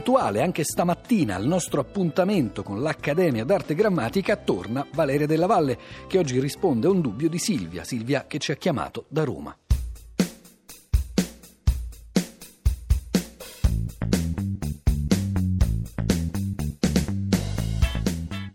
puntuale anche stamattina al nostro appuntamento con l'Accademia d'Arte Grammatica torna Valeria Della Valle, che oggi risponde a un dubbio di Silvia, Silvia che ci ha chiamato da Roma.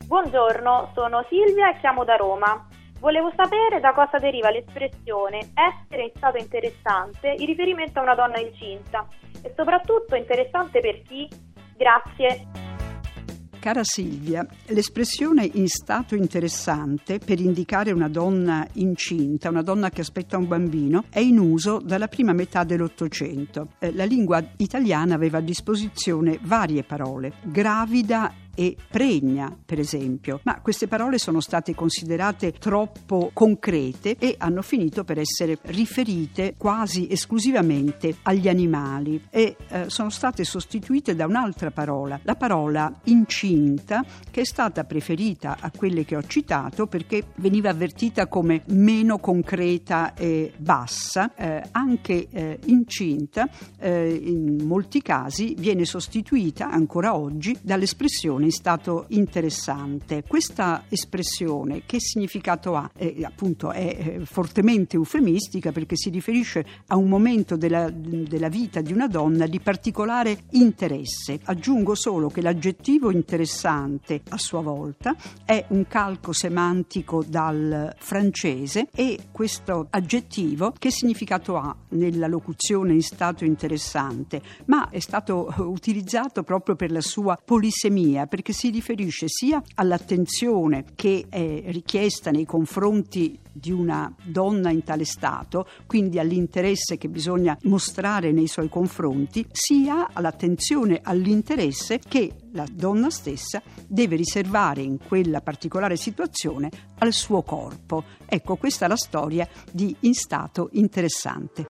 Buongiorno, sono Silvia e chiamo da Roma. Volevo sapere da cosa deriva l'espressione essere in stato interessante in riferimento a una donna incinta e soprattutto interessante per chi? Grazie. Cara Silvia, l'espressione in stato interessante per indicare una donna incinta, una donna che aspetta un bambino, è in uso dalla prima metà dell'Ottocento. Eh, la lingua italiana aveva a disposizione varie parole, gravida e pregna, per esempio, ma queste parole sono state considerate troppo concrete e hanno finito per essere riferite quasi esclusivamente agli animali e eh, sono state sostituite da un'altra parola, la parola incinta, che è stata preferita a quelle che ho citato perché veniva avvertita come meno concreta e bassa, eh, anche eh, incinta eh, in molti casi viene sostituita ancora oggi dall'espressione in stato interessante. Questa espressione che significato ha? Eh, appunto è eh, fortemente eufemistica perché si riferisce a un momento della, della vita di una donna di particolare interesse. Aggiungo solo che l'aggettivo interessante a sua volta è un calco semantico dal francese e questo aggettivo che significato ha nella locuzione in stato interessante? Ma è stato utilizzato proprio per la sua polisemia perché si riferisce sia all'attenzione che è richiesta nei confronti di una donna in tale stato, quindi all'interesse che bisogna mostrare nei suoi confronti, sia all'attenzione, all'interesse che la donna stessa deve riservare in quella particolare situazione al suo corpo. Ecco, questa è la storia di In stato interessante.